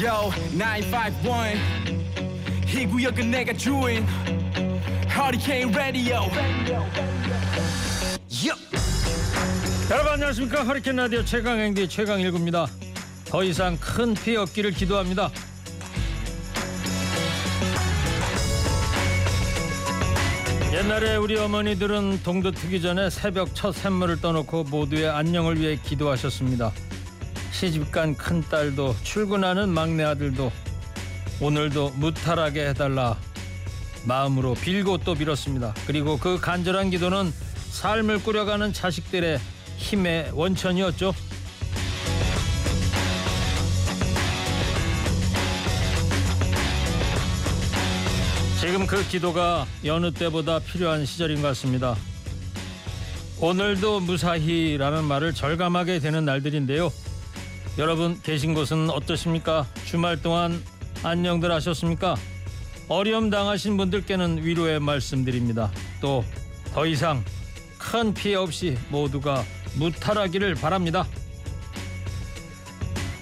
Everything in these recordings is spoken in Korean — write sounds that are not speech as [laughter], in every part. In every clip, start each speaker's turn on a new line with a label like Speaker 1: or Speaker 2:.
Speaker 1: Yo 951 이 구역은 내가 주인. Hurricane Radio.
Speaker 2: 여러분 안녕하십니까? 허리케인 라디오 최강 행디 최강 일구입니다. 더 이상 큰 피해 없기를 기도합니다. 옛날에 우리 어머니들은 동도 트기 전에 새벽 첫 샘물을 떠놓고 모두의 안녕을 위해 기도하셨습니다 시집간 큰딸도 출근하는 막내 아들도 오늘도 무탈하게 해달라 마음으로 빌고 또 빌었습니다 그리고 그 간절한 기도는 삶을 꾸려가는 자식들의 힘의 원천이었죠. 지금 그 기도가 여느 때보다 필요한 시절인 것 같습니다. 오늘도 무사히라는 말을 절감하게 되는 날들인데요. 여러분 계신 곳은 어떠십니까? 주말 동안 안녕들 하셨습니까? 어려움 당하신 분들께는 위로의 말씀드립니다. 또 더 이상 큰 피해 없이 모두가 무탈하기를 바랍니다.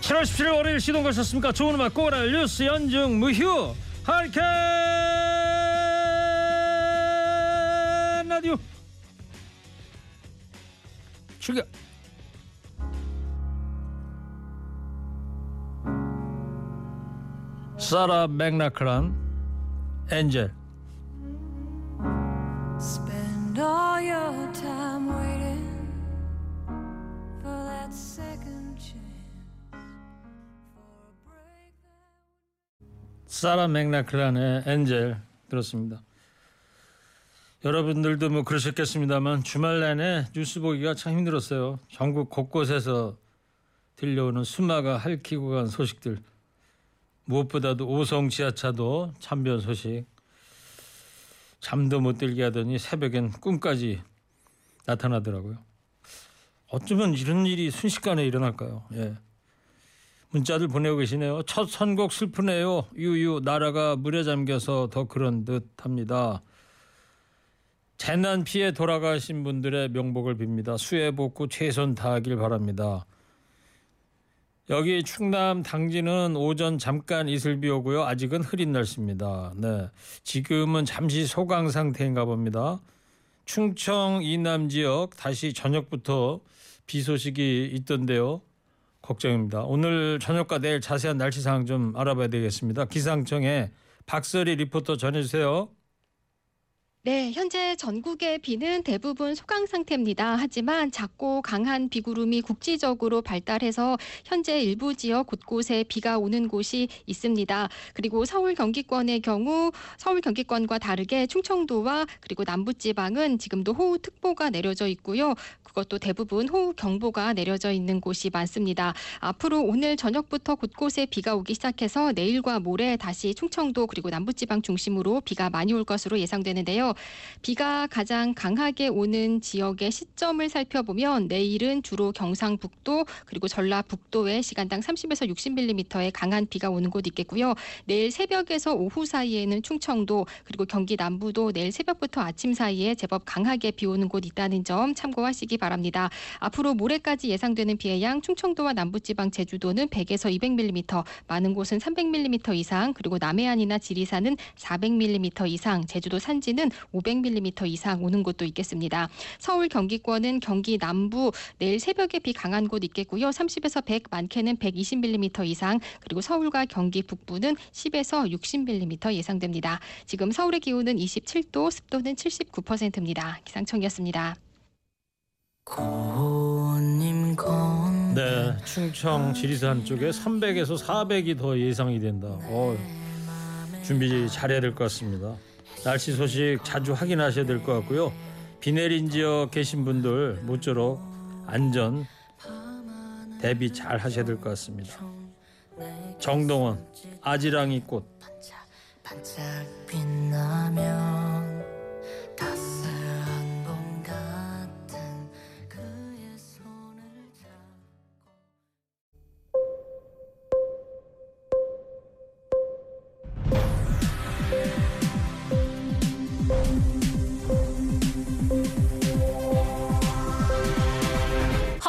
Speaker 2: 7월 17일 월요일 시동 거셨습니까? 좋은 음악 꼬라 뉴스 연중 무휴 하이켄 라디오 출격 사라 맥라크란 엔젤
Speaker 3: Spend all your time waiting for that second chance for a break that
Speaker 2: 사라 맥라크란의 엔젤 들었습니다. 여러분들도 뭐 그러셨겠습니다만 주말 내내 뉴스 보기가 참 힘들었어요. 전국 곳곳에서 들려오는 수마가 핥히고 간 소식들 무엇보다도 오송 지하차도 참변 소식 잠도 못 들게 하더니 새벽엔 꿈까지 나타나더라고요. 어쩌면 이런 일이 순식간에 일어날까요? 예. 문자들 보내고 계시네요. 첫 선곡 슬프네요. 유유 나라가 물에 잠겨서 더 그런 듯합니다. 재난 피해 돌아가신 분들의 명복을 빕니다. 수해 복구 최선 다하길 바랍니다. 여기 충남 당진은 오전 잠깐 이슬비 오고요. 아직은 흐린 날씨입니다. 네. 지금은 잠시 소강 상태인가 봅니다. 충청 이남 지역 다시 저녁부터 비 소식이 있던데요. 걱정입니다. 오늘 저녁과 내일 자세한 날씨 상황 좀 알아봐야 되겠습니다. 기상청에 박설희 리포터 전해주세요.
Speaker 4: 네, 현재 전국의 비는 대부분 소강 상태입니다. 하지만 작고 강한 비구름이 국지적으로 발달해서 현재 일부 지역 곳곳에 비가 오는 곳이 있습니다. 그리고 서울 경기권의 경우 서울 경기권과 다르게 충청도와 그리고 남부지방은 지금도 호우특보가 내려져 있고요. 그것도 대부분 호우경보가 내려져 있는 곳이 많습니다. 앞으로 오늘 저녁부터 곳곳에 비가 오기 시작해서 내일과 모레 다시 충청도 그리고 남부지방 중심으로 비가 많이 올 것으로 예상되는데요. 비가 가장 강하게 오는 지역의 시점을 살펴보면 내일은 주로 경상북도 그리고 전라북도에 시간당 30에서 60mm의 강한 비가 오는 곳 있겠고요. 내일 새벽에서 오후 사이에는 충청도 그리고 경기 남부도 내일 새벽부터 아침 사이에 제법 강하게 비 오는 곳 있다는 점 참고하시기 바랍니다. 앞으로 모레까지 예상되는 비의 양 충청도와 남부지방 제주도는 100에서 200mm, 많은 곳은 300mm 이상, 그리고 남해안이나 지리산은 400mm 이상, 제주도 산지는 500mm 이상 오는 곳도 있겠습니다. 서울 경기권은 경기 남부 내일 새벽에 비 강한 곳 있겠고요. 30에서 100, 많게는 120mm 이상, 그리고 서울과 경기 북부는 10에서 60mm 예상됩니다. 지금 서울의 기온은 27도, 습도는 79%입니다. 기상청이었습니다.
Speaker 2: 네, 충청 지리산 쪽에 300에서 400이 더 예상이 된다. 어, 준비 잘해야 될 것 같습니다. 날씨 소식 자주 확인하셔야 될 것 같고요. 비 내린 지역 계신 분들 모쪼록 안전 대비 잘 하셔야 될 것 같습니다. 정동원 아지랑이 꽃
Speaker 5: 반짝 빛나면 따스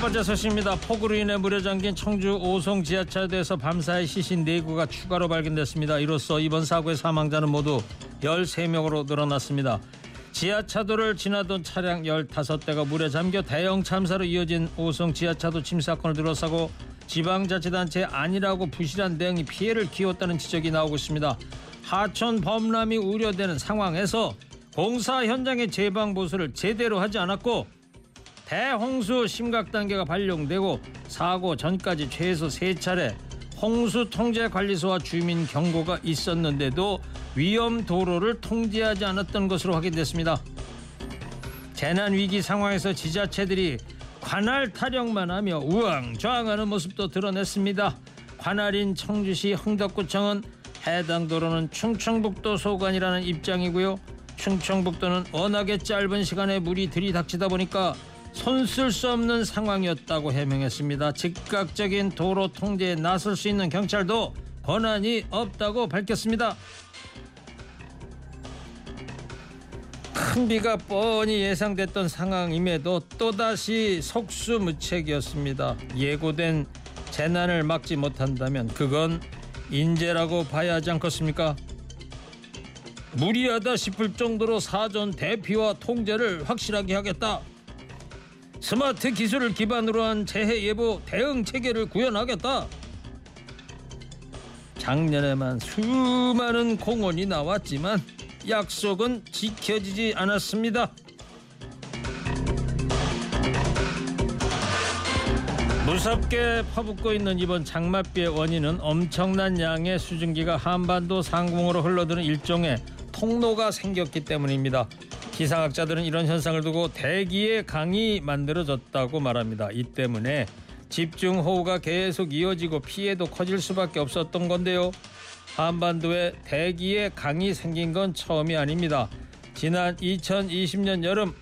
Speaker 2: 첫 번째 소식입니다. 폭우로 인해 물에 잠긴 청주 오송 지하철에서 밤사이 시신 4구가 추가로 발견됐습니다. 이로써 이번 사고의 사망자는 모두 13명으로 늘어났습니다. 지하차도를 지나던 차량 15대가 물에 잠겨 대형 참사로 이어진 오송 지하차도 침수 사건을 둘러싸고 지방자치단체 아니라고 부실한 대응이 피해를 키웠다는 지적이 나오고 있습니다. 하천 범람이 우려되는 상황에서 공사 현장의 재방 보수를 제대로 하지 않았고 대홍수 심각 단계가 발령되고 사고 전까지 최소 세 차례 홍수 통제 관리소와 주민 경고가 있었는데도 위험 도로를 통제하지 않았던 것으로 확인됐습니다. 재난 위기 상황에서 지자체들이 관할 타령만 하며 우왕좌왕하는 모습도 드러냈습니다. 관할인 청주시 흥덕구청은 해당 도로는 충청북도 소관이라는 입장이고요. 충청북도는 워낙에 짧은 시간에 물이 들이닥치다 보니까 손쓸 수 없는 상황이었다고 해명했습니다. 즉각적인 도로 통제에 나설 수 있는 경찰도 권한이 없다고 밝혔습니다. 큰 비가 뻔히 예상됐던 상황임에도 또다시 속수무책이었습니다. 예고된 재난을 막지 못한다면 그건 인재라고 봐야 하지 않겠습니까? 무리하다 싶을 정도로 사전 대피와 통제를 확실하게 하겠다. 스마트 기술을 기반으로 한 재해 예보 대응 체계를 구현하겠다. 작년에만 수많은 공원이 나왔지만 약속은 지켜지지 않았습니다. 무섭게 퍼붓고 있는 이번 장맛비의 원인은 엄청난 양의 수증기가 한반도 상공으로 흘러드는 일종의 통로가 생겼기 때문입니다. 기상학자들은 이런 현상을 두고 대기의 강이 만들어졌다고 말합니다. 이 때문에 집중 호우가 계속 이어지고 피해도 커질 수밖에 없었던 건데요. 한반도에 대기의 강이 생긴 건 처음이 아닙니다. 지난 2020년 여름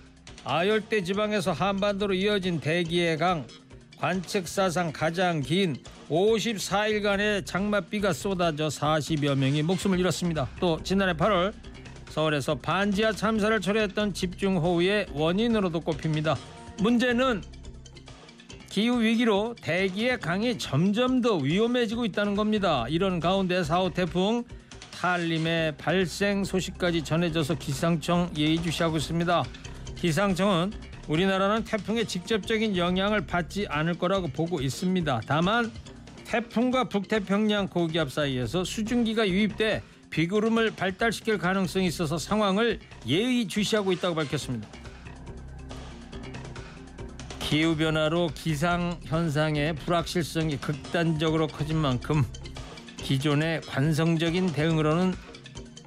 Speaker 2: 아열대 지방에서 한반도로 이어진 대기의 강 관측 사상 가장 긴 54일간의 장맛비가 쏟아져 40여 명이 목숨을 잃었습니다. 또 지난해 8월 서울에서 반지하 참사를 초래했던 집중호우의 원인으로도 꼽힙니다. 문제는 기후 위기로 대기의 강이 점점 더 위험해지고 있다는 겁니다. 이런 가운데 4호 태풍 탈림의 발생 소식까지 전해져서 기상청 예의주시하고 있습니다. 기상청은 우리나라는 태풍의 직접적인 영향을 받지 않을 거라고 보고 있습니다. 다만 태풍과 북태평양 고기압 사이에서 수증기가 유입돼 비구름을 발달시킬 가능성이 있어서 상황을 예의주시하고 있다고 밝혔습니다. 기후 변화로 기상 현상의 불확실성이 극단적으로 커진 만큼 기존의 관성적인 대응으로는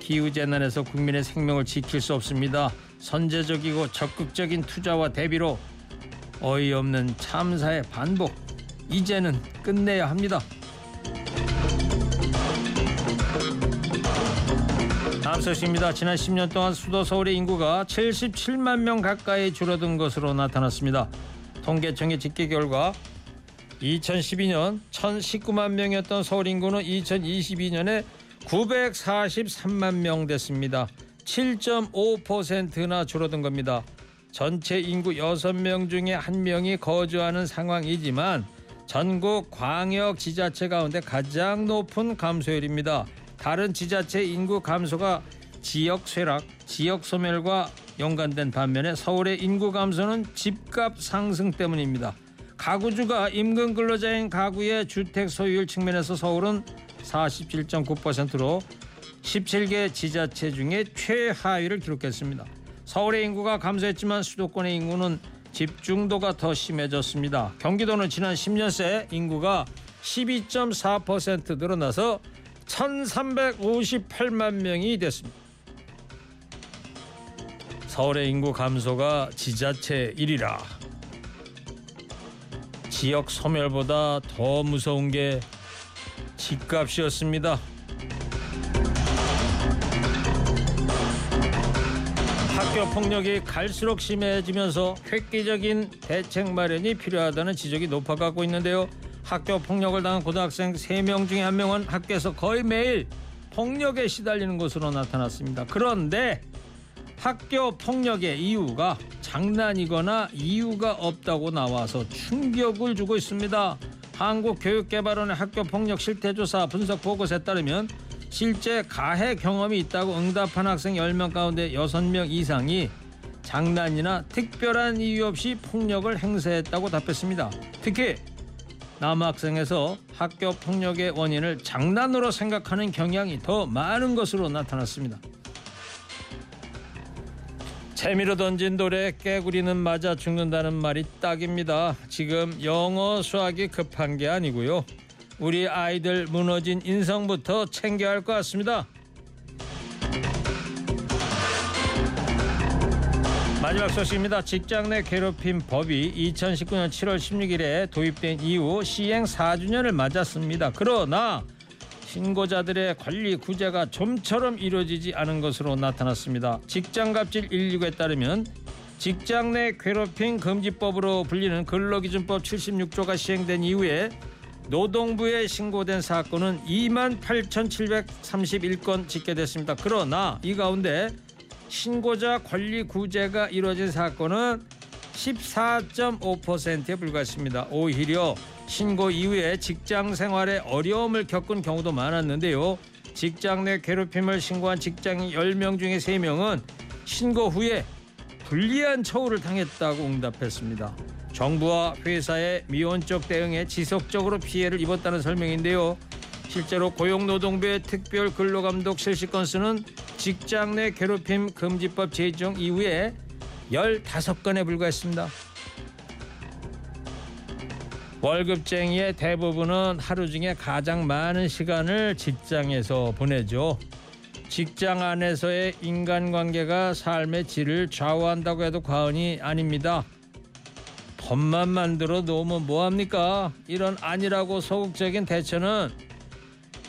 Speaker 2: 기후 재난에서 국민의 생명을 지킬 수 없습니다. 선제적이고 적극적인 투자와 대비로 어이없는 참사의 반복 이제는 끝내야 합니다. 다음 소식입니다. 지난 10년 동안 수도 서울의 인구가 77만 명 가까이 줄어든 것으로 나타났습니다. 통계청의 집계 결과 2012년 1,019만 명이었던 서울 인구는 2022년에 943만 명 됐습니다. 7.5%나 줄어든 겁니다. 전체 인구 6명 중에 1명이 거주하는 상황이지만 전국 광역 지자체 가운데 가장 높은 감소율입니다. 다른 지자체 인구 감소가 지역 쇠락, 지역 소멸과 연관된 반면에 서울의 인구 감소는 집값 상승 때문입니다. 가구주가 임금 근로자인 가구의 주택 소유율 측면에서 서울은 47.9%로 17개 지자체 중에 최하위를 기록했습니다. 서울의 인구가 감소했지만 수도권의 인구는 집중도가 더 심해졌습니다. 경기도는 지난 10년 새 인구가 12.4% 늘어나서 1,358만 명이 됐습니다. 서울의 인구 감소가 지자체 1위라. 지역 소멸보다 더 무서운 게 집값이었습니다. 학교 폭력이 갈수록 심해지면서 획기적인 대책 마련이 필요하다는 지적이 높아가고 있는데요. 학교 폭력을 당한 고등학생 3명 중에 1명은 학교에서 거의 매일 폭력에 시달리는 것으로 나타났습니다. 그런데 학교 폭력의 이유가 장난이거나 이유가 없다고 나와서 충격을 주고 있습니다. 한국교육개발원의 학교 폭력 실태조사 분석 보고서에 따르면 실제 가해 경험이 있다고 응답한 학생 10명 가운데 6명 이상이 장난이나 특별한 이유 없이 폭력을 행사했다고 답했습니다. 특히 남학생에서 학교 폭력의 원인을 장난으로 생각하는 경향이 더 많은 것으로 나타났습니다. 재미로 던진 돌에 깨구리는 맞아 죽는다는 말이 딱입니다. 지금 영어 수학이 급한 게 아니고요. 우리 아이들 무너진 인성부터 챙겨야 할 것 같습니다. 마지막 소식입니다. 직장 내 괴롭힘 법이 2019년 7월 16일에 도입된 이후 시행 4주년을 맞았습니다. 그러나 신고자들의 권리 구제가 좀처럼 이루어지지 않은 것으로 나타났습니다. 직장갑질 119에 따르면 직장 내 괴롭힘 금지법으로 불리는 근로기준법 76조가 시행된 이후에 노동부에 신고된 사건은 2만 8,731건 집계됐습니다. 그러나 이 가운데 신고자 권리 구제가 이루어진 사건은 14.5%에 불과했습니다. 오히려 신고 이후에 직장 생활에 어려움을 겪은 경우도 많았는데요. 직장 내 괴롭힘을 신고한 직장인 10명 중에 3명은 신고 후에 불리한 처우를 당했다고 응답했습니다. 정부와 회사의 미온적 대응에 지속적으로 피해를 입었다는 설명인데요. 실제로 고용노동부의 특별 근로감독 실시 건수는 직장 내 괴롭힘 금지법 제정 이후에 15건에 불과했습니다. 월급쟁이의 대부분은 하루 중에 가장 많은 시간을 직장에서 보내죠. 직장 안에서의 인간관계가 삶의 질을 좌우한다고 해도 과언이 아닙니다. 법만 만들어 놓으면 뭐합니까? 이런 아니라고 소극적인 대처는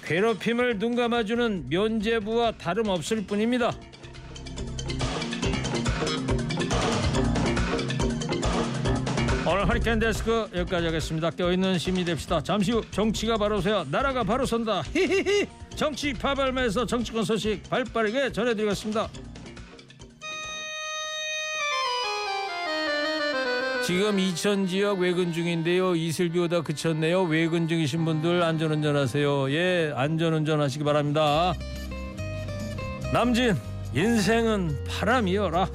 Speaker 2: 괴롭힘을 눈 감아주는 면죄부와 다름없을 뿐입니다. 오늘 허리케인 데스크 여기까지 하겠습니다. 껴있는 시민이 됩시다. 잠시 후 정치가 바로 서야 나라가 바로 선다. 히히히 정치 파발매에서 정치권 소식 발빠르게 전해드리겠습니다. 지금 이천 지역 외근 중인데요. 이슬비 오다 그쳤네요. 외근 중이신 분들 안전운전 하세요. 예, 안전운전 하시기 바랍니다. 남진 인생은 바람이여라.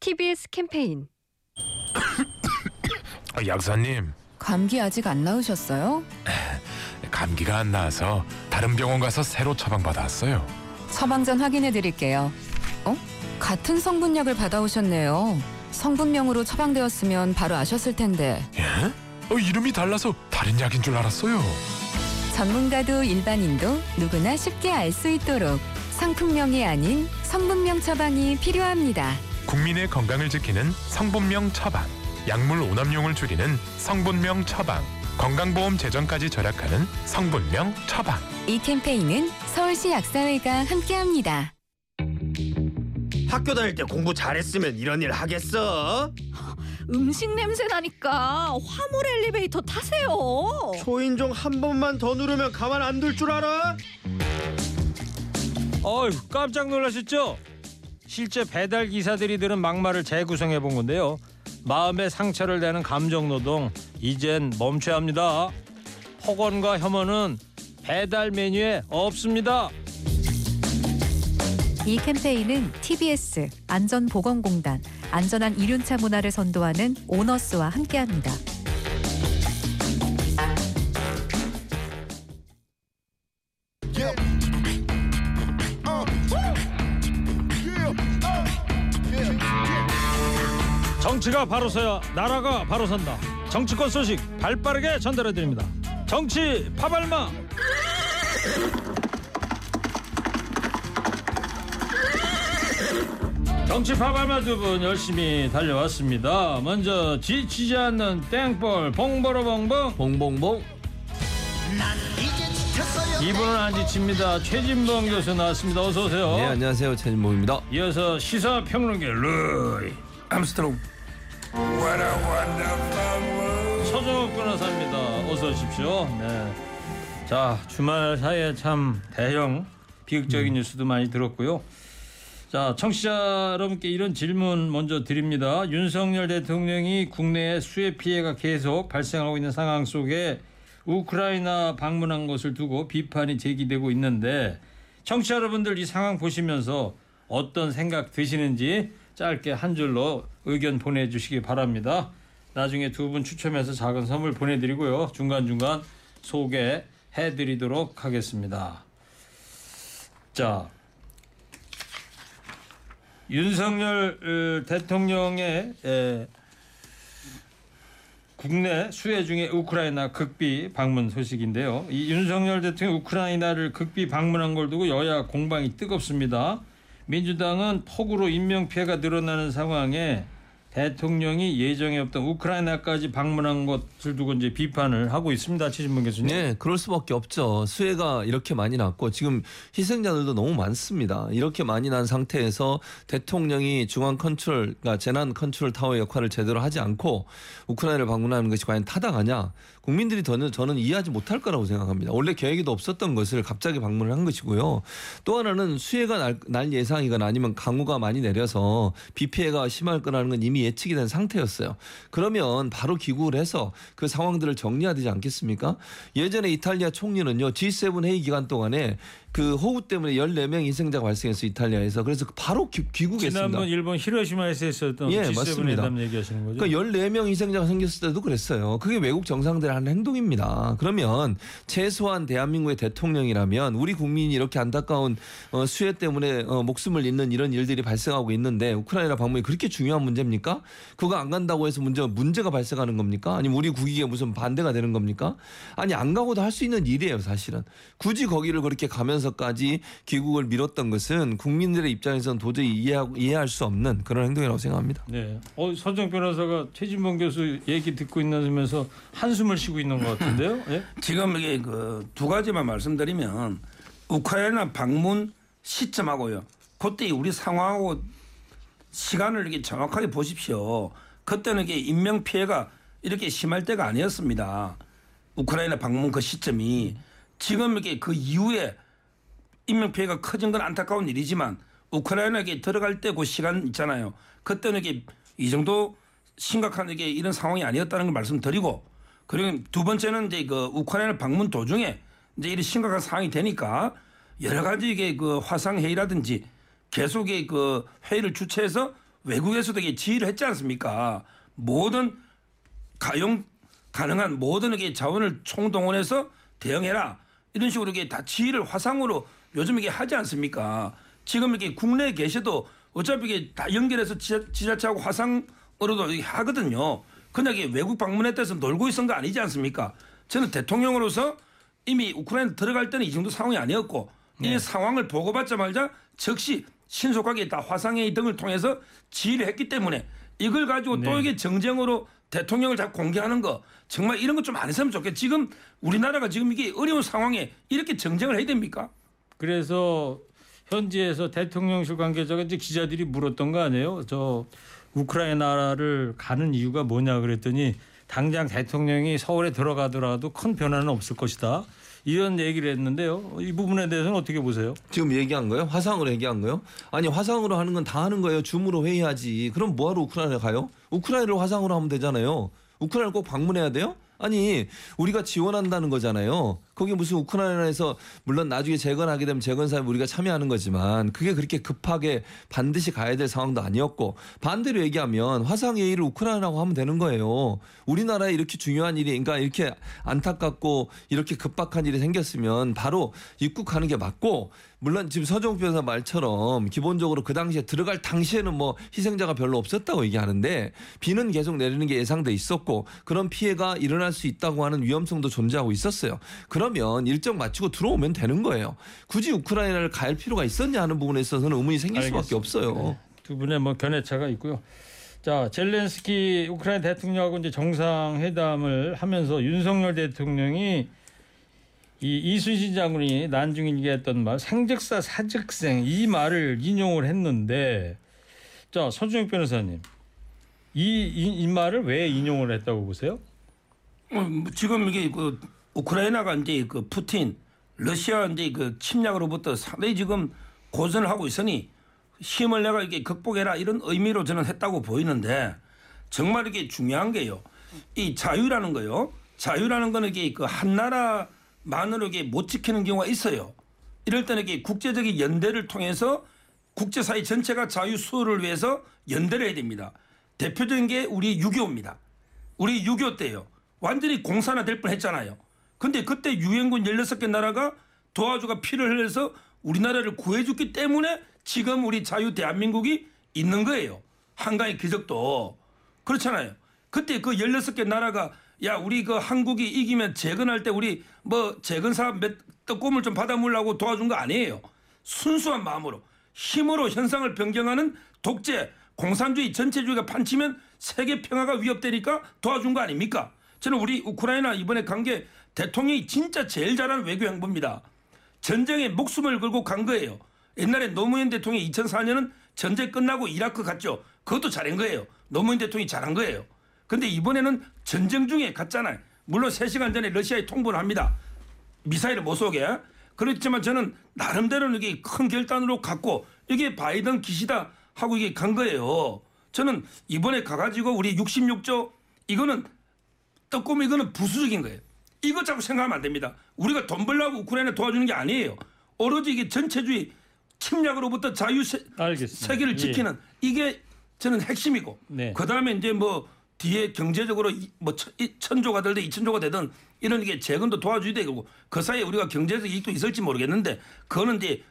Speaker 6: TBS 캠페인 [coughs]
Speaker 7: 아, 약사님
Speaker 8: 감기 아직 안 나으셨어요? [coughs]
Speaker 7: 감기가 안 나서 다른 병원 가서 새로 처방받았어요
Speaker 8: 처방전 확인해 드릴게요. 어? 같은 성분약을 받아오셨네요. 성분명으로 처방되었으면 바로 아셨을 텐데.
Speaker 7: 예? 어, 이름이 달라서 다른 약인 줄 알았어요
Speaker 8: 전문가도 일반인도 누구나 쉽게 알 수 있도록 상품명이 아닌 성분명 처방이 필요합니다.
Speaker 7: 국민의 건강을 지키는 성분명 처방 약물 오남용을 줄이는 성분명 처방 건강보험 재정까지 절약하는 성분명 처방
Speaker 8: 이 캠페인은 서울시 약사회가 함께합니다.
Speaker 9: 학교 다닐 때 공부 잘했으면 이런 일 하겠어?
Speaker 10: 음식 냄새 나니까 화물 엘리베이터 타세요.
Speaker 9: 초인종 한 번만 더 누르면 가만 안 둘 줄 알아?
Speaker 2: 어휴 깜짝 놀라셨죠? 실제 배달 기사들이 들은 막말을 재구성해 본 건데요. 마음에 상처를 내는 감정 노동 이젠 멈춰야 합니다. 폭언과 혐오는 배달 메뉴에 없습니다.
Speaker 6: 이 캠페인은 TBS 안전보건공단 안전한 이륜차 문화를 선도하는 오너스와 함께합니다.
Speaker 2: 정치가 바로 서야 나라가 바로 선다. 정치권 소식 발빠르게 전달해 드립니다. 정치 파발마. 정치 파발마 두 분 열심히 달려왔습니다. 먼저 지치지 않는 땡볼 봉보로 봉봉
Speaker 9: 봉봉봉
Speaker 2: 이분은 안 지칩니다. 최진범 교수 나왔습니다. 어서 오세요.
Speaker 11: 네 안녕하세요 최진봉입니다.
Speaker 2: 이어서 시사 평론가 루이 암스트롱. 서정욱 변호사입니다. 어서 오십시오. 네. 자 주말 사이에 참 대형 비극적인 뉴스도 많이 들었고요. 자 청취자 여러분께 이런 질문 먼저 드립니다. 윤석열 대통령이 국내에 수해 피해가 계속 발생하고 있는 상황 속에 우크라이나 방문한 것을 두고 비판이 제기되고 있는데 청취자 여러분들 이 상황 보시면서 어떤 생각 드시는지 짧게 한 줄로 의견 보내주시기 바랍니다. 나중에 두 분 추첨해서 작은 선물 보내드리고요. 중간중간 소개해드리도록 하겠습니다. 자, 윤석열 어, 대통령의 에, 국내 수해 중에 우크라이나 극비 방문 소식인데요. 이 윤석열 대통령 우크라이나를 극비 방문한 걸 두고 여야 공방이 뜨겁습니다. 민주당은 폭우로 인명 피해가 늘어나는 상황에 대통령이 예정에 없던 우크라이나까지 방문한 것을 두고 이제 비판을 하고 있습니다. 최진봉 교수님.
Speaker 11: 네, 그럴 수밖에 없죠. 수해가 이렇게 많이 났고 지금 희생자들도 너무 많습니다. 이렇게 많이 난 상태에서 대통령이 중앙 컨트롤, 그러니까 재난 컨트롤 타워 역할을 제대로 하지 않고 우크라이나를 방문하는 것이 과연 타당하냐? 국민들이 더는 저는 이해하지 못할 거라고 생각합니다. 원래 계획에도 없었던 것을 갑자기 방문을 한 것이고요. 또 하나는 수해가 날, 날 예상이거나 아니면 강우가 많이 내려서 비 피해가 심할 거라는 건 이미 예측이 된 상태였어요. 그러면 바로 기구를 해서 그 상황들을 정리해야 되지 않겠습니까? 예전에 이탈리아 총리는요 G7 회의 기간 동안에 그 호우 때문에 14명 희생자가 발생해서 이탈리아에서 그래서 바로 기, 귀국했습니다.
Speaker 2: 지난번 일본 히로시마에서 했었던
Speaker 11: 예,
Speaker 2: G7
Speaker 11: 맞습니다.
Speaker 2: 회담 얘기하시는 거죠?
Speaker 11: 그러니까 14명 희생자가 생겼을 때도 그랬어요. 그게 외국 정상들이 하는 행동입니다. 그러면 최소한 대한민국의 대통령이라면 우리 국민이 이렇게 안타까운 어, 수해 때문에 어, 목숨을 잃는 이런 일들이 발생하고 있는데 우크라이나 방문이 그렇게 중요한 문제입니까? 그거 안 간다고 해서 문제가 문제가 발생하는 겁니까? 아니면 우리 국익에 무슨 반대가 되는 겁니까? 아니 안 가고도 할 수 있는 일이에요, 사실은. 굳이 거기를 그렇게 가면서 까지 귀국을 미뤘던 것은 국민들의 입장에서는 도저히 이해하고, 이해할 수 없는 그런 행동이라고 생각합니다.
Speaker 2: 네. 어, 서정 변호사가 최진범 교수 얘기 듣고 있으면서 한숨을 쉬고 있는 것 같은데요. [laughs] 예?
Speaker 12: 지금 이게 그 두 가지만 말씀드리면 우크라이나 방문 시점하고요. 그때 우리 상황하고 시간을 이렇게 정확하게 보십시오. 그때는 이게 인명 피해가 이렇게 심할 때가 아니었습니다. 우크라이나 방문 그 시점이 지금 이렇게 그 이후에 인명 피해가 커진 건 안타까운 일이지만 우크라이나에 들어갈 때그 시간 있잖아요. 그때는 이게 이 정도 심각한 이게 이런 상황이 아니었다는 걸 말씀드리고 그리고 두 번째는 이제 그 우크라이나 방문 도중에 이제 이런 심각한 상황이 되니까 여러 가지 이게 그 화상 회의라든지 계속의 그 회의를 주최해서 외국에서도 이게 지휘를 했지 않습니까? 모든 가용 가능한 모든 이게 자원을 총동원해서 대응해라 이런 식으로 이게 다 지휘를 화상으로 요즘 이게 하지 않습니까? 지금 이렇게 국내에 계셔도 어차피 이게 다 연결해서 지자, 지자체하고 화상으로도 하거든요. 그냥 이게 외국 방문에 대해서 놀고 있은 거 아니지 않습니까? 저는 대통령으로서 이미 우크라이나 들어갈 때는 이 정도 상황이 아니었고 이 상황을 보고받자마자 즉시 신속하게 다 화상회의 등을 통해서 지휘를 했기 때문에 이걸 가지고 또
Speaker 2: 네.
Speaker 12: 이게 정쟁으로 대통령을 자꾸 공개하는 거 정말 이런 거 좀 안 했으면 좋겠. 지금 우리나라가 지금 이게 어려운 상황에 이렇게 정쟁을 해야 됩니까?
Speaker 2: 그래서 현지에서 대통령실 관계자가 이제 기자들이 물었던 거 아니에요? 저 우크라이나를 가는 이유가 뭐냐 그랬더니 당장 대통령이 서울에 들어가더라도 큰 변화는 없을 것이다. 이런 얘기를 했는데요. 이 부분에 대해서는 어떻게 보세요?
Speaker 11: 지금 얘기한 거예요? 화상으로 얘기한 거예요? 아니 화상으로 하는 건 다 하는 거예요. 줌으로 회의하지. 그럼 뭐하러 우크라이나 가요? 우크라이나를 화상으로 하면 되잖아요. 우크라이나 꼭 방문해야 돼요? 아니 우리가 지원한다는 거잖아요. 거기 무슨 우크라이나에서 물론 나중에 재건하게 되면 재건 사업에 우리가 참여하는 거지만 그게 그렇게 급하게 반드시 가야 될 상황도 아니었고 반대로 얘기하면 화상 회의를 우크라이나라고 하면 되는 거예요. 우리나라에 이렇게 중요한 일이 그러니까 이렇게 안타깝고 이렇게 급박한 일이 생겼으면 바로 입국하는 게 맞고 물론 지금 서정 변호사 말처럼 기본적으로 그 당시에 들어갈 당시에는 뭐 희생자가 별로 없었다고 얘기하는데 비는 계속 내리는 게 예상돼 있었고 그런 피해가 일어날 수 있다고 하는 위험성도 존재하고 있었어요. 그 러면 일정 마치고 들어오면 되는 거예요. 굳이 우크라이나를 갈 필요가 있었냐 하는 부분에 있어서는 의문이 생길 수밖에
Speaker 2: 알겠습니다.
Speaker 11: 없어요.
Speaker 2: 네. 두 분의 뭐 견해차가 있고요. 자, 젤렌스키 우크라이나 대통령하고 이제 정상회담을 하면서 윤석열 대통령이 이 이순신 장군이 난중에 얘기했던 말 생즉사 사즉생 이 말을 인용을 했는데 자 서준혁 변호사님 이, 이, 이 말을 왜 인용을 했다고 보세요?
Speaker 12: 어, 뭐 지금 이게 그 우크라이나가 이제 그 푸틴 러시아 이제 그 침략으로부터 상당히 지금 고전을 하고 있으니 힘을 내가 이게 극복해라 이런 의미로 저는 했다고 보이는데 정말 이게 중요한 게요. 이 자유라는 거요. 자유라는 거는 이게 그 한 나라만으로 이게 못 지키는 경우가 있어요. 이럴 때는 이게 국제적인 연대를 통해서 국제사회 전체가 자유 수호를 위해서 연대를 해야 됩니다. 대표적인 게 우리 6.25입니다. 우리 6.25 때요. 완전히 공산화 될 뻔 했잖아요. 근데 그때 유엔군 16개 나라가 도와주가 피를 흘려서 우리나라를 구해줬기 때문에 지금 우리 자유 대한민국이 있는 거예요. 한강의 기적도. 그렇잖아요. 그때 그 16개 나라가 야, 우리 그 한국이 이기면 재건할 때 우리 뭐 재건 사업 몇 떡고물 좀 받아물라고 도와준 거 아니에요. 순수한 마음으로 힘으로 현상을 변경하는 독재 공산주의 전체주의가 판치면 세계 평화가 위협되니까 도와준 거 아닙니까? 저는 우리 우크라이나 이번에 간게 대통령이 진짜 제일 잘하는 외교 행보입니다. 전쟁에 목숨을 걸고 간 거예요. 옛날에 노무현 대통령이 2004년은 전쟁 끝나고 이라크 갔죠. 그것도 잘한 거예요. 노무현 대통령이 잘한 거예요. 근데 이번에는 전쟁 중에 갔잖아요. 물론 3시간 전에 러시아에 통보를 합니다. 미사일을 못 쏘게. 그렇지만 저는 나름대로 이게 큰 결단으로 갔고 이게 바이든 기시다 하고 이게 간 거예요. 저는 이번에 가가지고 우리 66조 이거는 떡고미 이거는 부수적인 거예요. 이거 자꾸 생각하면 안 됩니다. 우리가 돈 벌려고 우크라이나 도와주는 게 아니에요. 오로지 이게 전체주의 침략으로부터 자유 세. 세계를
Speaker 2: 예.
Speaker 12: 지키는 이게 저는 핵심이고
Speaker 2: 네.
Speaker 12: 그 다음에 이제 뭐 뒤에 경제적으로 이- 뭐 천조가 되든 이천조가 되든 이런 게 재건도 도와줘야 되고 그 사이에 우리가 경제적 이익도 있을지 모르겠는데 그거는 이제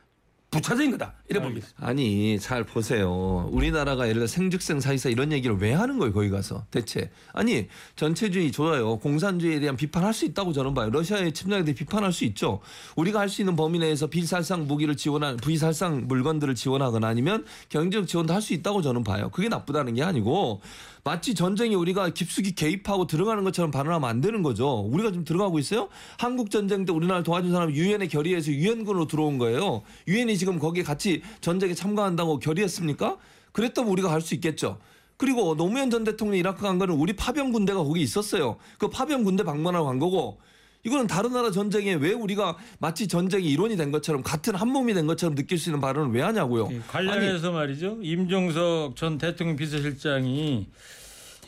Speaker 12: 부차적인 거다 이래 봅니다.
Speaker 11: 아니 잘 보세요. 우리나라가 예를 들어 생즉생 사이사 이런 얘기를 왜 하는 거예요 거기 가서 대체? 아니 전체주의 좋아요. 공산주의에 대한 비판할 수 있다고 저는 봐요. 러시아의 침략에 대해 비판할 수 있죠. 우리가 할 수 있는 범위 내에서 비살상 무기를 지원한 비살상 물건들을 지원하거나 아니면 경제적 지원도 할 수 있다고 저는 봐요. 그게 나쁘다는 게 아니고 마치 전쟁에 우리가 깊숙이 개입하고 들어가는 것처럼 발언하면 안 되는 거죠. 우리가 지금 들어가고 있어요. 한국 전쟁 때 우리나라 도와준 사람이 유엔에 결의해서 유엔군으로 들어온 거예요. 유엔이 지금 거기에 같이 전쟁에 참가한다고 결의했습니까? 그랬다면 우리가 갈 수 있겠죠. 그리고 노무현 전 대통령이 이라크 간 거는 우리 파병 군대가 거기 있었어요. 그 파병 군대 방문하러 간 거고 이거는 다른 나라 전쟁에 왜 우리가 마치 전쟁이 일원이 된 것처럼 같은 한 몸이 된 것처럼 느낄 수 있는 발언을 왜 하냐고요. 아니,
Speaker 2: 관련해서 말이죠. 임종석 전 대통령 비서실장이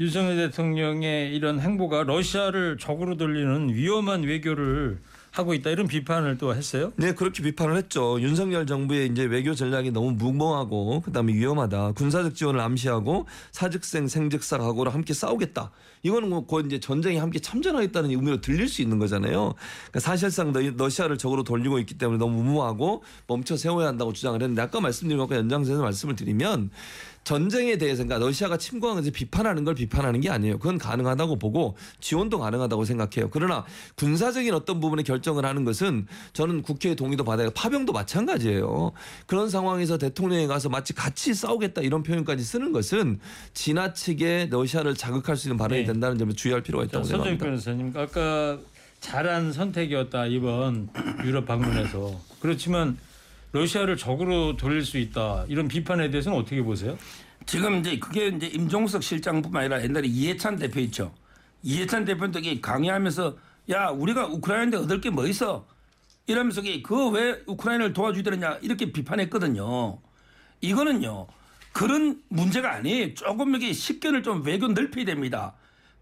Speaker 2: 윤석열 대통령의 이런 행보가 러시아를 적으로 돌리는 위험한 외교를 하고 있다 이런 비판을 또 했어요.
Speaker 11: 네, 그렇게 비판을 했죠. 윤석열 정부의 이제 외교 전략이 너무 무모하고 그다음에 위험하다. 군사적 지원을 암시하고 사즉생 생즉사하고를 함께 싸우겠다. 이거는 뭐곧 이제 전쟁에 함께 참전하겠다는 의미로 들릴 수 있는 거잖아요. 그러니까 사실상 러- 러시아를 적으로 돌리고 있기 때문에 너무 무모하고 멈춰 세워야 한다고 주장을 했는데 아까 말씀드린 것과 연장선에서 말씀을 드리면 전쟁에 대해서 그러니까 러시아가 침공한 것을 비판하는 걸 비판하는 게 아니에요. 그건 가능하다고 보고 지원도 가능하다고 생각해요. 그러나 군사적인 어떤 부분에 결정을 하는 것은 저는 국회의 동의도 받아야 파병도 마찬가지예요. 그런 상황에서 대통령이 가서 마치 같이 싸우겠다 이런 표현까지 쓰는 것은 지나치게 러시아를 자극할 수 있는 발언이
Speaker 2: 네.
Speaker 11: 된다는 점을 주의할 필요가
Speaker 2: 자,
Speaker 11: 있다고 생각합니다.
Speaker 2: 변호사님 아까 잘한 선택이었다 이번 [clears throat] 유럽 방문에서 그렇지만 러시아를 적으로 돌릴 수 있다 이런 비판에 대해서는 어떻게 보세요?
Speaker 12: 지금 이제 그게 이제 임종석 실장뿐만 아니라 옛날에 이해찬 대표 있죠. 이해찬 되게 강의하면서 야 우리가 우크라이나인데 얻을 게 뭐 있어? 이러면서 그 왜 우크라이나를 도와주더냐 이렇게 비판했거든요. 이거는요 그런 문제가 아니에요. 조금 이게 식견을 좀 외교 넓혀야 됩니다.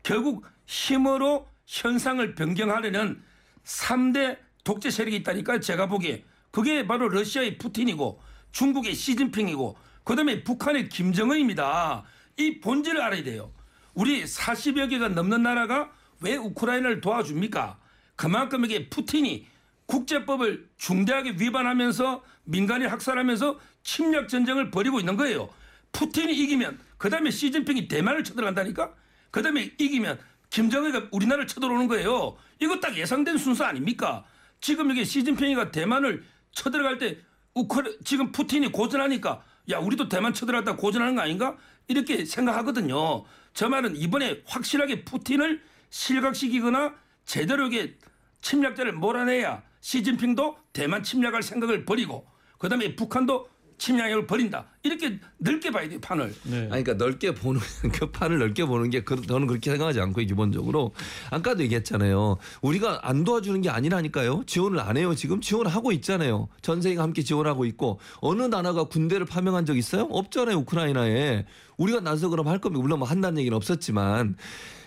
Speaker 12: 결국 힘으로 현상을 변경하려는 3대 독재 세력이 있다니까 제가 보기에 그게 바로 러시아의 푸틴이고 중국의 시진핑이고 그다음에 북한의 김정은입니다. 이 본질을 알아야 돼요. 우리 40여 개가 넘는 나라가 왜 우크라이나를 도와줍니까? 그만큼 이게 푸틴이 국제법을 중대하게 위반하면서 민간을 학살하면서 침략 전쟁을 벌이고 있는 거예요. 푸틴이 이기면 그다음에 시진핑이 대만을 쳐들어간다니까? 그다음에 이기면 김정은이가 우리나라를 쳐들어오는 거예요. 이거 딱 예상된 순서 아닙니까? 지금 이게 시진핑이가 대만을 쳐들어갈 때 우크라 지금 푸틴이 고전하니까 야 우리도 대만 쳐들어갔다 고전하는 거 아닌가? 이렇게 생각하거든요. 저 말은 이번에 확실하게 푸틴을 실각시키거나 제대로 이게 침략자를 몰아내야 시진핑도 대만 침략할 생각을 버리고 그다음에 북한도 침략을 버린다. 이렇게 넓게 봐야 돼요 판을.
Speaker 2: 네.
Speaker 11: 아니, 그러니까 넓게 보는 [laughs] 그 판을 넓게 보는 게 그- 저는 그렇게 생각하지 않고 기본적으로 아까도 얘기했잖아요. 우리가 안 도와주는 게 아니라니까요. 지원을 안 해요. 지금 지원을 하고 있잖아요. 전 세계가 함께 지원하고 있고 어느 나라가 군대를 파병한 적 있어요? 없잖아요. 우크라이나에 우리가 나서 그럼 할 겁니다. 물론 뭐 한다는 얘기는 없었지만.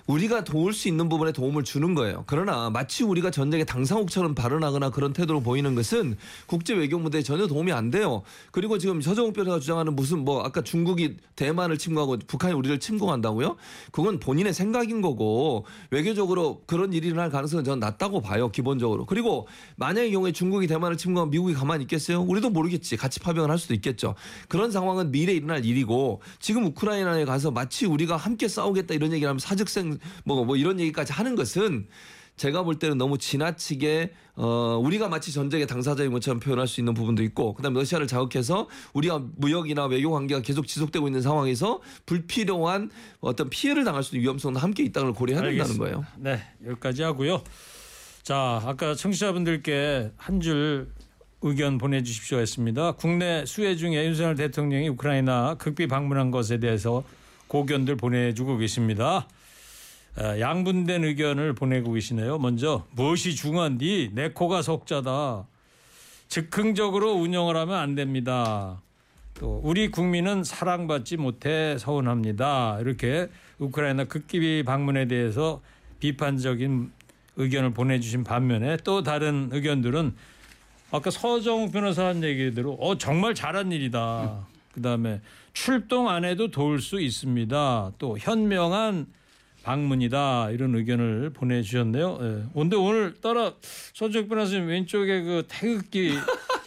Speaker 11: 우리가 도울 수 있는 부분에 도움을 주는 거예요. 그러나 마치 우리가 전쟁의 당사국처럼 발언하거나 그런 태도로 보이는 것은 국제 외교 무대에 전혀 도움이 안 돼요. 그리고 지금 서정욱 변호사가 주장하는 무슨 뭐 아까 중국이 대만을 침공하고 북한이 우리를 침공한다고요? 그건 본인의 생각인 거고 외교적으로 그런 일이 일어날 가능성은 저는 낮다고 봐요. 기본적으로. 그리고 만약의 경우에 중국이 대만을 침공하면 미국이 가만히 있겠어요? 우리도 모르겠지. 같이 파병을 할 수도 있겠죠. 그런 상황은 미래에 일어날 일이고 지금 우크라이나에 가서 마치 우리가 함께 싸우겠다 이런 얘기를 하면 사직생 뭐, 뭐 이런 얘기까지 하는 것은 제가 볼 때는 너무 지나치게 어 우리가 마치 전쟁의 당사자인 것처럼 표현할 수 있는 부분도 있고 그다음에 러시아를 자극해서 우리가 무역이나 외교 관계가 계속 지속되고 있는 상황에서 불필요한 어떤 피해를 당할 수 있는 위험성도 함께 있다는 걸 고려해야 된다는. 거예요.
Speaker 2: 네, 여기까지 하고요. 자, 아까 청취자분들께 한 줄 의견 보내주십시오 했습니다. 국내 수해 중에 윤석열 대통령이 우크라이나 극비 방문한 것에 대해서 고견들 보내주고 계십니다. 에, 양분된 의견을 보내고 계시네요. 먼저 무엇이 중요한디 내 코가 속자다. 즉흥적으로 운영을 하면 안 됩니다. 또 우리 국민은 사랑받지 못해 서운합니다. 이렇게 우크라이나 극기비 방문에 대해서 비판적인 의견을 보내주신 반면에 또 다른 의견들은 아까 서정욱 변호사 한 얘기대로 어 정말 잘한 일이다. 그다음에 출동 안 해도 도울 수 있습니다. 또 현명한 방문이다 이런 의견을 보내주셨네요. 예. 근데 오늘 따라 서정욱 변호사님 왼쪽에 그 태극기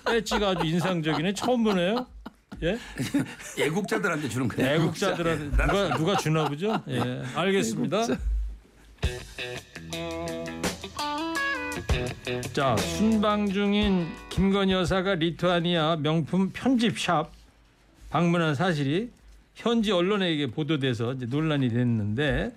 Speaker 2: 배지가 아주 인상적이네. 처음 보네요. 예? [laughs]
Speaker 12: 애국자들한테 주는 거예요.
Speaker 2: 애국자들한테 누가 누가 주나 보죠? 예, 알겠습니다. 자, 순방 중인 김건희 여사가 리투아니아 명품 편집샵 방문한 사실이 현지 언론에게 보도돼서 논란이 됐는데,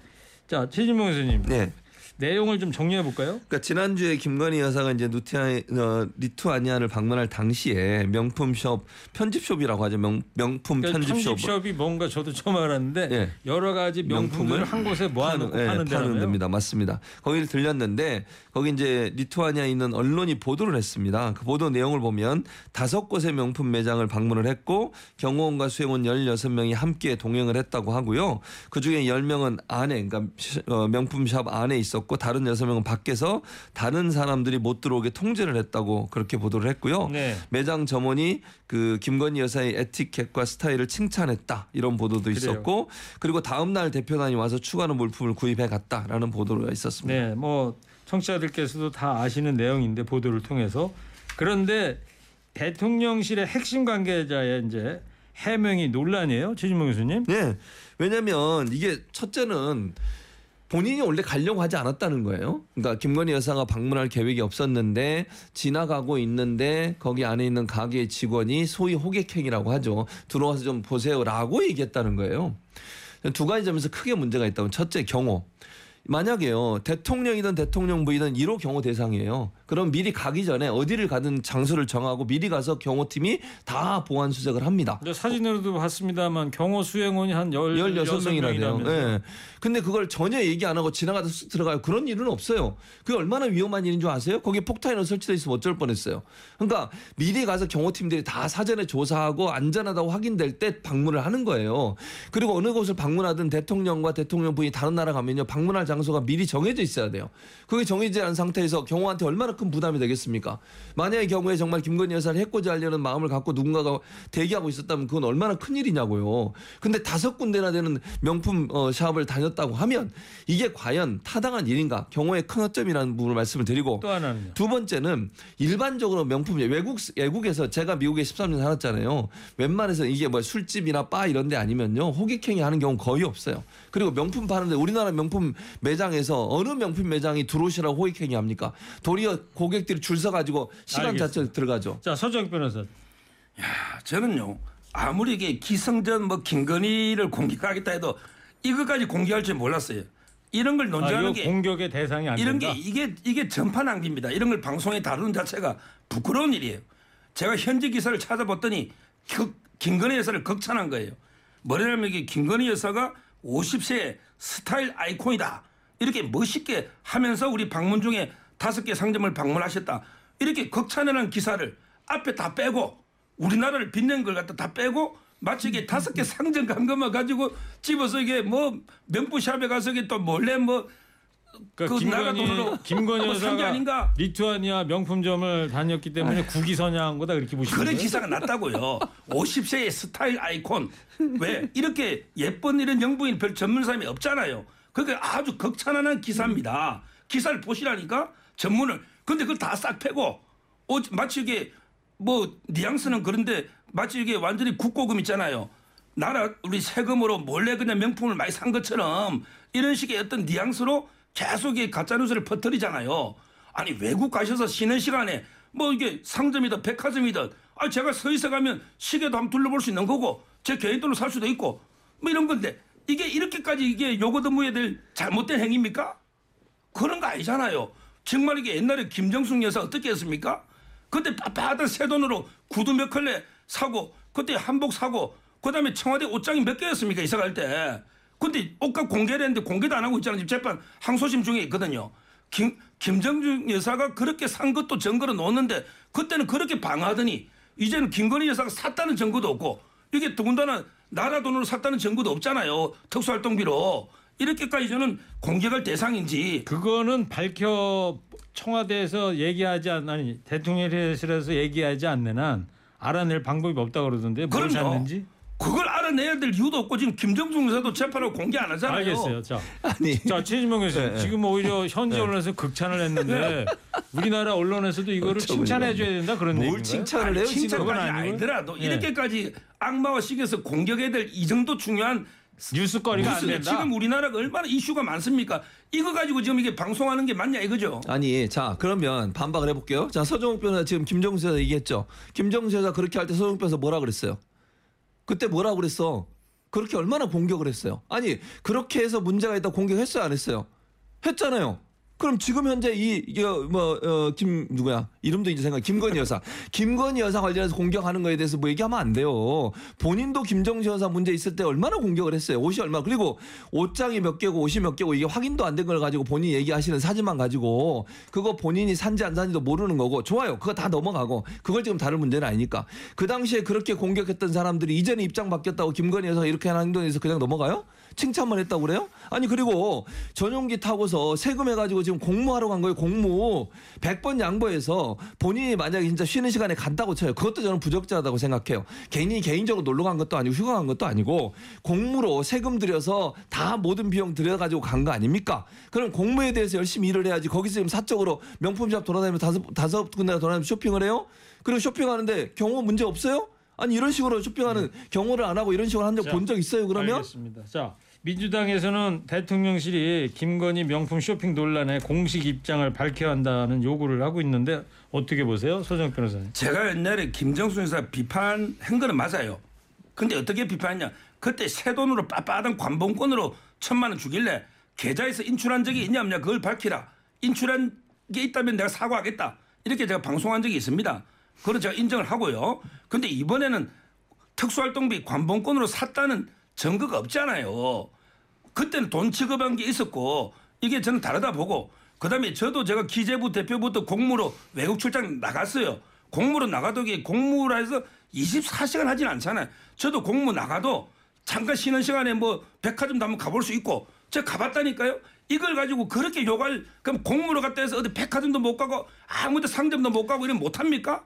Speaker 2: 자 최진봉 교수님
Speaker 11: 네.
Speaker 2: 내용을 좀 정리해 볼까요?
Speaker 11: 그러니까 지난주에 김건희 여사가 이제 누티아, 어, 리투아니아를 방문할 당시에 명품숍 편집숍이라고 하죠. 명, 명품
Speaker 2: 그러니까
Speaker 11: 편집숍.
Speaker 2: 편집숍이 뭔가 저도 처음 알았는데
Speaker 11: 예.
Speaker 2: 여러 가지 명품들을 한 곳에 모아놓고
Speaker 11: 예,
Speaker 2: 파는.
Speaker 11: 데입니다. 맞습니다. 거기를 들렸는데 거기 이제 리투아니아에 있는 언론이 보도를 했습니다. 그 보도 내용을 보면 다섯 곳의 명품 매장을 방문을 했고 경호원과 수행원 16명이 함께 동행을 했다고 하고요. 그중에 10명은 안에 그러니까 시- 어, 명품샵 안에 있었고 다른 6명은 밖에서 다른 사람들이 못 들어오게 통제를 했다고 그렇게 보도를 했고요.
Speaker 2: 네.
Speaker 11: 매장 점원이 그 김건희 여사의 에티켓과 스타일을 칭찬했다 이런 보도도 있었고 그리고 다음 날 대표단이 와서 추가로 물품을 구입해 갔다라는 보도가 있었습니다.
Speaker 2: 네, 뭐 청취자들께서도 다 아시는 내용인데 보도를 통해서 그런데 대통령실의 핵심 관계자의 이제 해명이 논란이에요, 최진봉 교수님.
Speaker 11: 네, 왜냐하면 이게 첫째는 본인이 원래 가려고 하지 않았다는 거예요. 그러니까 김건희 여사가 방문할 계획이 없었는데 지나가고 있는데 거기 안에 있는 가게 직원이 소위 호객행위라고 하죠. 들어와서 좀 보세요라고 얘기했다는 거예요. 두 가지 점에서 크게 문제가 있다면 첫째 경호. 만약에요 대통령이든 대통령 부이든 1호 경호 대상이에요. 그럼 미리 가기 전에 어디를 가든 장소를 정하고 미리 가서 경호팀이 다 보안 수색을 합니다.
Speaker 2: 사진으로도 봤습니다만 경호 수행원이 한
Speaker 11: 16명이나 돼요.
Speaker 2: 16명이라면서
Speaker 11: 예. 근데 그걸 전혀 얘기 안 하고 지나가다 쑥 들어가요. 그런 일은 없어요. 그게 얼마나 위험한 일인 줄 아세요? 거기에 폭탄이 설치돼 있으면 어쩔 뻔했어요. 그러니까 미리 가서 경호팀들이 다 사전에 조사하고 안전하다고 확인될 때 방문을 하는 거예요. 그리고 어느 곳을 방문하든 대통령과 대통령 부인이 다른 나라 가면요. 방문할 장 소가 미리 정해져 있어야 돼요. 그게 정해지지 않은 상태에서 경호한테 얼마나 큰 부담이 되겠습니까? 만약의 경우에 정말 김건희 여사를 해코지 하려는 마음을 갖고 누군가가 대기하고 있었다면 그건 얼마나 큰 일이냐고요. 근데 다섯 군데나 되는 명품 어, 샵을 다녔다고 하면 이게 과연 타당한 일인가? 경호의 큰 허점이라는 부분을 말씀을 드리고
Speaker 2: 또 하나는요.
Speaker 11: 두 번째는 일반적으로 명품 외국 외국에서 제가 미국에 13년 살았잖아요. 웬만해서 이게 뭐 술집이나 바 이런 데 아니면요. 호객행위 하는 경우 거의 없어요. 그리고 명품 파는데 우리나라 명품 매장에서 어느 명품 매장이 들어오시라고 호객행위 합니까? 도리어 고객들이 줄 서 가지고 시간
Speaker 2: 알겠습니다.
Speaker 11: 자체를 들어가죠.
Speaker 2: 자 서정 변호사.
Speaker 12: 저는요 아무리 이게 기성전 뭐 김건희를 공격하겠다 해도 이것까지 공개할 줄 몰랐어요. 이런 걸
Speaker 2: 아,
Speaker 12: 논의하는
Speaker 2: 이거
Speaker 12: 게
Speaker 2: 공격의 대상이 안
Speaker 12: 이런
Speaker 2: 된다.
Speaker 12: 게 이게 이게 전파 낭비입니다. 이런 걸 방송에 다루는 자체가 부끄러운 일이에요. 제가 현지 기사를 찾아봤더니 극, 김건희 여사를 극찬한 거예요. 뭐냐면 이게 김건희 여사가 50세 스타일 아이콘이다. 이렇게 멋있게 하면서 우리 방문 중에 다섯 개 상점을 방문하셨다. 이렇게 극찬하는 기사를 앞에 다 빼고 우리나라를 빛낸 걸 갖다 다 빼고 마치 이게 다섯 개 상점 간 것만 가지고 집어서 이게 뭐 명부샵에 가서 이게 또 몰래 뭐
Speaker 2: 그러니까
Speaker 12: 그
Speaker 2: 김건희 김건희
Speaker 12: 뭐
Speaker 2: 여사가
Speaker 12: 아닌가?
Speaker 2: 리투아니아 명품점을 다녔기 때문에 국위선양한 거다 이렇게 보시는
Speaker 12: 그런
Speaker 2: 거예요?
Speaker 12: 기사가 났다고요. 50세의 스타일 아이콘. 왜 이렇게 예쁜 이런 영부인 별 전문 사람이 없잖아요. 그게 아주 극찬하는 기사입니다. 기사를 보시라니까 전문을. 근데 그걸 다 싹 패고 어, 마치 이게 뭐 뉘앙스는 그런데 마치 이게 완전히 국고금 있잖아요. 나라 우리 세금으로 몰래 그냥 명품을 많이 산 것처럼 이런 식의 어떤 뉘앙스로 계속 이 가짜 뉴스를 퍼뜨리잖아요. 아니 외국 가셔서 쉬는 시간에 뭐 이게 상점이든 백화점이든 아 제가 서 있어 가면 시계도 한번 둘러볼 수 있는 거고 제 개인 돈으로 살 수도 있고 뭐 이런 건데 이게 이렇게까지 이게 요거드무에 될 잘못된 행위입니까? 그런 거 아니잖아요. 정말 이게 옛날에 김정숙 여사 어떻게 했습니까? 그때 빠빠하던 새 돈으로 구두 몇 컬레 사고 그때 한복 사고 그다음에 청와대 옷장이 몇 개였습니까 이사 갈 때. 근데 옷값 공개를 했는데 공개도 안 하고 있잖아요. 지금 재판 항소심 중에 있거든요. 김, 김정중 여사가 그렇게 산 것도 증거로 놓았는데 그때는 그렇게 방어하더니 이제는 김건희 여사가 샀다는 증거도 없고 이게 더군다나 나라 돈으로 샀다는 증거도 없잖아요. 특수활동비로. 이렇게까지 저는 공격할 대상인지
Speaker 2: 그거는 밝혀 청와대에서 얘기하지 않 아니 대통령실에서 얘기하지 않는 한 알아낼 방법이 없다 그러던데 뭘
Speaker 12: 그럼요.
Speaker 2: 샀는지
Speaker 12: 그걸 알아내야 될 이유도 없고 지금 김정중 여사도 재판을 공개 안 하잖아요.
Speaker 2: 알겠어요. 자,
Speaker 11: 아니
Speaker 2: 자 최진명 교수님
Speaker 11: 네.
Speaker 2: 지금 오히려 현지 언론에서 극찬을 했는데 우리나라 언론에서도 이거를 칭찬해 줘야. 된다 그런
Speaker 11: 뭘
Speaker 2: 얘기인가요?
Speaker 11: 칭찬을
Speaker 12: 아니,
Speaker 11: 해요
Speaker 12: 칭찬까지
Speaker 2: 아니고요?
Speaker 12: 아니더라도
Speaker 2: 예.
Speaker 12: 이렇게까지 악마와 식에서 공격해야 될 이 정도 중요한
Speaker 2: 뉴스거리가 안
Speaker 12: 뉴스가
Speaker 2: 된다.
Speaker 12: 지금 우리나라가 얼마나 이슈가 많습니까? 이거 가지고 지금 이게 방송하는 게 맞냐 이거죠.
Speaker 11: 아니 자 그러면 반박을 해볼게요. 자 서정욱 변호사 지금 김정수 여사 얘기했죠. 김정수 여사 그렇게 할 때 서정욱 변호사 뭐라 그랬어요? 그때 뭐라 그랬어? 그렇게 얼마나 공격을 했어요? 아니 그렇게 해서 문제가 있다 공격했어요 안 했어요? 했잖아요. 그럼 지금 현재 이 이게 뭐김 누구야 이름도 이제 생각 김건희 여사 [laughs] 김건희 여사 관련해서 공격하는 거에 대해서 뭐 얘기하면 안 돼요. 본인도 김정수 여사 문제 있을 때 얼마나 공격을 했어요. 옷이 얼마 그리고 옷장이 몇 개고 옷이 몇 개고 이게 확인도 안 된 걸 가지고 본인 이 얘기하시는 사진만 가지고 그거 본인이 산지 안 산지도 모르는 거고 좋아요. 그거 다 넘어가고 그걸 지금 다룰 문제는 아니니까 그 당시에 그렇게 공격했던 사람들이 이제는 입장 바뀌었다고 김건희 여사가 이렇게 하는 행동에서 그냥 넘어가요? 칭찬만 했다고 그래요? 아니 그리고 전용기 타고서 세금 해가지고 지금 공무하러 간 거예요 공무 100번 양보해서 본인이 만약에 진짜 쉬는 시간에 간다고 쳐요 그것도 저는 부적절하다고 생각해요 개인이 개인적으로 놀러 간 것도 아니고 휴가 간 것도 아니고 공무로 세금 들여서 다 모든 비용 들여가지고 간 거 아닙니까 그럼 공무에 대해서 열심히 일을 해야지 거기서 지금 사적으로 명품샵 돌아다니면서 다섯, 다섯 군데 돌아다니면서 쇼핑을 해요 그리고 쇼핑하는데 경호 문제 없어요? 아니 이런 식으로 쇼핑하는 경호를 안 하고 이런 식으로 한적
Speaker 2: 자,
Speaker 11: 본적 있어요 그러면?
Speaker 2: 알겠습니다. 자, 민주당에서는 대통령실이 김건희 명품 쇼핑 논란에 공식 입장을 밝혀야 한다는 요구를 하고 있는데 어떻게 보세요, 소정 변호사님?
Speaker 12: 제가 옛날에 김정수 여사 비판한 거는 맞아요. 근데 어떻게 비판했냐? 그때 새 돈으로 빠빠하던 관봉권으로 천만 원 주길래 계좌에서 인출한 적이 있냐 없냐 그걸 밝히라. 인출한 게 있다면 내가 사과하겠다. 이렇게 제가 방송한 적이 있습니다. 그걸 제가 인정을 하고요. 근데 이번에는 특수활동비 관봉권으로 샀다는 증거가 없잖아요. 그때는 돈 지급한 게 있었고 이게 저는 다르다 보고 그다음에 저도 제가 기재부 대표부터 공무로 외국 출장 나갔어요. 공무로 나가도 공무라 해서 24시간 하진 않잖아요. 저도 공무 나가도 잠깐 쉬는 시간에 뭐 백화점도 한번 가볼 수 있고 제가 가봤다니까요. 이걸 가지고 그렇게 욕할 그럼 공무로 갔다 해서 어디 백화점도 못 가고 아무데 상점도 못 가고 이러면 못합니까?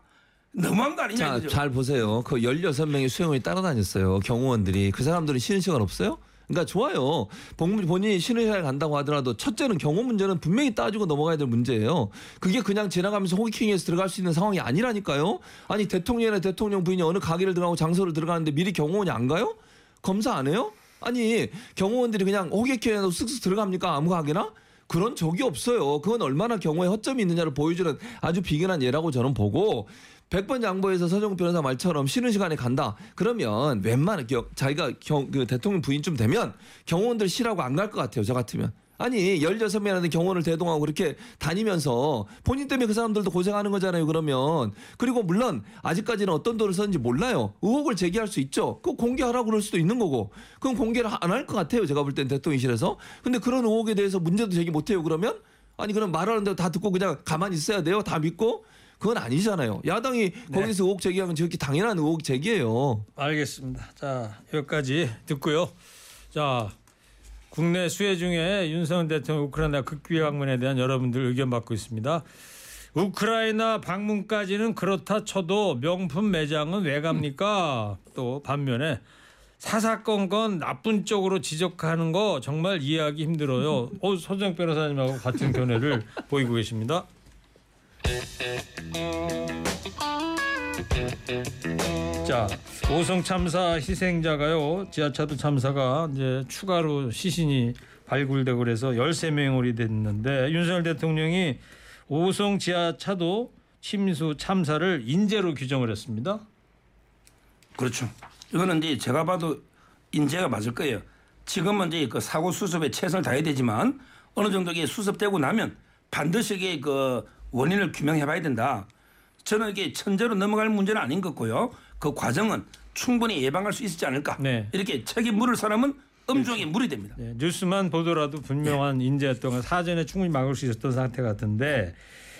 Speaker 12: 너무한 거 아니냐
Speaker 11: 자,
Speaker 12: 이거죠.
Speaker 11: 잘 보세요. 그 16명의 수행원이 따라다녔어요. 경호원들이. 그 사람들은 쉬는 시간 없어요? 그러니까 좋아요. 본- 본인이 쉬는 시간에 간다고 하더라도 첫째는 경호 문제는 분명히 따지고 넘어가야 될 문제예요. 그게 그냥 지나가면서 호기킹에서 들어갈 수 있는 상황이 아니라니까요. 아니 대통령이나 대통령 부인이 어느 가게를 들어가고 장소를 들어가는데 미리 경호원이 안 가요? 검사 안 해요? 아니 경호원들이 그냥 호객행에서 쓱쓱 들어갑니까 아무 가게나? 그런 적이 없어요. 그건 얼마나 경호에 허점이 있느냐를 보여주는 아주 비근한 예라고 저는 보고 100번 양보해서 서정국 변호사 말처럼 쉬는 시간에 간다. 그러면 웬만한 겨, 자기가 경, 그 대통령 부인쯤 되면 경호원들 쉬라고 안 갈 것 같아요. 저 같으면. 아니 16명이라는 경호를 대동하고 그렇게 다니면서 본인 때문에 그 사람들도 고생하는 거잖아요. 그러면 그리고 물론 아직까지는 어떤 도를 썼는지 몰라요. 의혹을 제기할 수 있죠. 그거 공개하라고 그럴 수도 있는 거고 그건 공개를 안 할 것 같아요. 제가 볼 땐 대통령실에서. 근데 그런 의혹에 대해서 문제도 제기 못 해요. 그러면 아니 그럼 말하는 대로 다 듣고 그냥 가만히 있어야 돼요. 다 믿고 그건 아니잖아요. 야당이 거기서 의혹 제기하면 저렇게 당연한 의혹 제기예요.
Speaker 2: 알겠습니다. 자 여기까지 듣고요. 자 국내 수혜 중에 윤석열 대통령 우크라이나 극비 방문에 대한 여러분들 의견 받고 있습니다. 우크라이나 방문까지는 그렇다 쳐도 명품 매장은 왜 갑니까? 또 반면에 사사건건 나쁜 쪽으로 지적하는 거 정말 이해하기 힘들어요. 어, 서정 변호사님하고 같은 견해를 보이고 계십니다. 자, 오성 참사 희생자가요. 지하차도 참사가 이제 추가로 시신이 발굴되고 그래서 13명이 됐는데 윤석열 대통령이 오송 지하차도 침수 참사를 인재로 규정을 했습니다.
Speaker 12: 그렇죠. 이거는 이제 제가 봐도 인재가 맞을 거예요. 지금은 이제 그 사고 수습에 최선을 다해야 되지만 어느 정도 이게 수습되고 나면 반드시 이게 그 원인을 규명해 봐야 된다. 저는 이게 천재로 넘어갈 문제는 아닌 것 같고요. 그 과정은 충분히 예방할 수 있지 않을까. 이렇게 책임 물을 사람은 엄중하게 물이 됩니다.
Speaker 2: 네, 뉴스만 보더라도 분명한 인재였던 건 사전에 충분히 막을 수 있었던 상태 같은데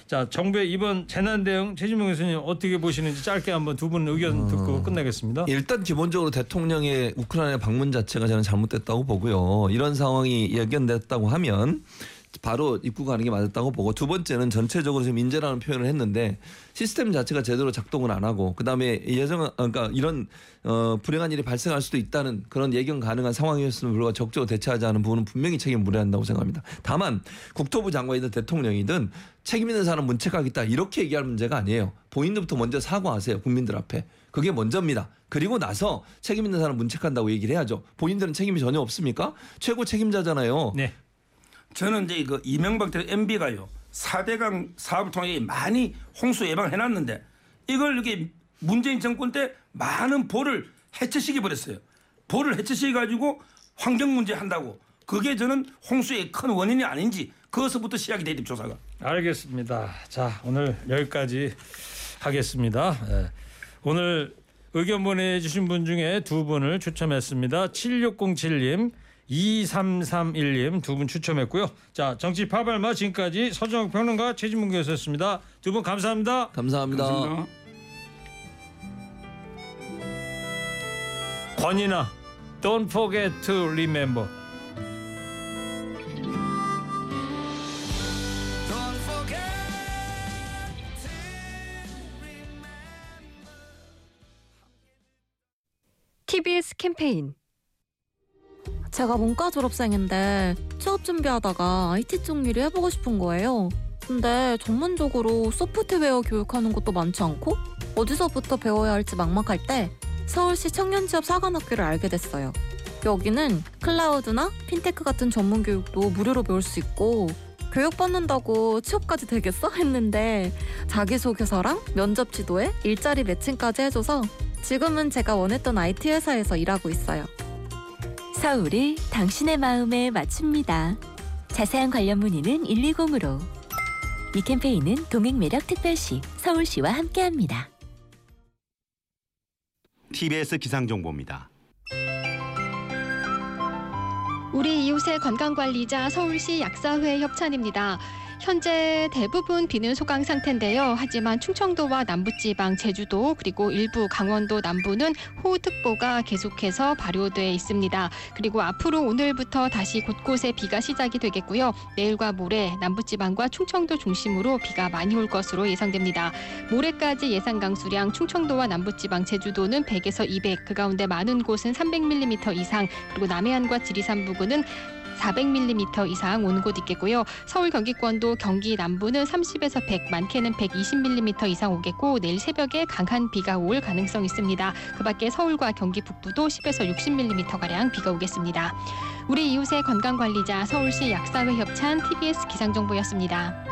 Speaker 2: 자 정부의 이번 재난 대응 최진봉 교수님 어떻게 보시는지 짧게 한번 두 분 의견 듣고 끝내겠습니다.
Speaker 11: 일단 기본적으로 대통령의 우크라이나 방문 자체가 저는 잘못됐다고 보고요. 이런 상황이 예견됐다고 하면 바로 입국하는 게 맞았다고 보고 두 번째는 전체적으로 지금 인재라는 표현을 했는데 시스템 자체가 제대로 작동을 안 하고 그다음에 예정 그러니까 이런 어 불행한 일이 발생할 수도 있다는 그런 예견 가능한 상황이었음을 불구하고 적극적으로 대처하지 않은 부분은 분명히 책임을 물어야 한다고 생각합니다. 다만 국토부 장관이든 대통령이든 책임 있는 사람 문책하겠다 이렇게 얘기할 문제가 아니에요. 본인들부터 먼저 사과하세요 국민들 앞에. 그게 먼저입니다. 그리고 나서 책임 있는 사람 문책한다고 얘기를 해야죠. 본인들은 책임이 전혀 없습니까? 최고 책임자잖아요.
Speaker 2: 네.
Speaker 12: 저는 이제 그 이명박 대 MB가요. 4대강 사업을 통해 많이 홍수 예방을 해놨는데 이걸 이렇게 문재인 정권 때 많은 볼을 해체시켜 버렸어요. 볼을 해체시켜 가지고 환경 문제 한다고 그게 저는 홍수의 큰 원인이 아닌지 그것부터 시작이 돼 조사가.
Speaker 2: 알겠습니다. 자 오늘 여기까지 하겠습니다. 예. 오늘 의견 보내주신 분 중에 두 분을 추첨했습니다. 7607님, 2331님 두 분 추첨했고요. 자 정치 파발마 지금까지 서정 평론가 최진문 교수였습니다. 두 분 감사합니다.
Speaker 11: 감사합니다.
Speaker 2: 권이나 Don't forget to remember.
Speaker 6: TBS 캠페인
Speaker 10: 제가 문과 졸업생인데 취업 준비하다가 IT 쪽 일을 해보고 싶은 거예요. 근데 전문적으로 소프트웨어 교육하는 것도 많지 않고 어디서부터 배워야 할지 막막할 때 서울시 청년취업 사관학교를 알게 됐어요. 여기는 클라우드나 핀테크 같은 전문 교육도 무료로 배울 수 있고 교육받는다고 취업까지 되겠어? [laughs] 했는데 자기소개서랑 면접 지도에 일자리 매칭까지 해줘서 지금은 제가 원했던 IT 회사에서 일하고 있어요.
Speaker 13: 서울을 당신의 마음에 맞춥니다. 자세한 관련 문의는 120으로. 이 캠페인은 동행매력특별시 서울시와 함께합니다.
Speaker 14: TBS 기상정보입니다.
Speaker 4: 우리 이웃의 건강관리자 서울시 약사회 협찬입니다. 현재 대부분 비는 소강 상태인데요. 하지만 충청도와 남부지방, 제주도 그리고 일부 강원도 남부는 호우특보가 계속해서 발효돼 있습니다. 그리고 앞으로 오늘부터 다시 곳곳에 비가 시작이 되겠고요. 내일과 모레 남부지방과 충청도 중심으로 비가 많이 올 것으로 예상됩니다. 모레까지 예상 강수량 충청도와 남부지방, 제주도는 100에서 200, 그 가운데 많은 곳은 300mm 이상, 그리고 남해안과 지리산 부근은 400mm 이상 오는 곳 있겠고요. 서울 경기권도 경기 남부는 30에서 100, 많게는 120mm 이상 오겠고 내일 새벽에 강한 비가 올 가능성 있습니다. 그 밖에 서울과 경기 북부도 10에서 60mm 가량 비가 오겠습니다. 우리 이웃의 건강 관리자 서울시 약사회 협찬 TBS 기상정보였습니다.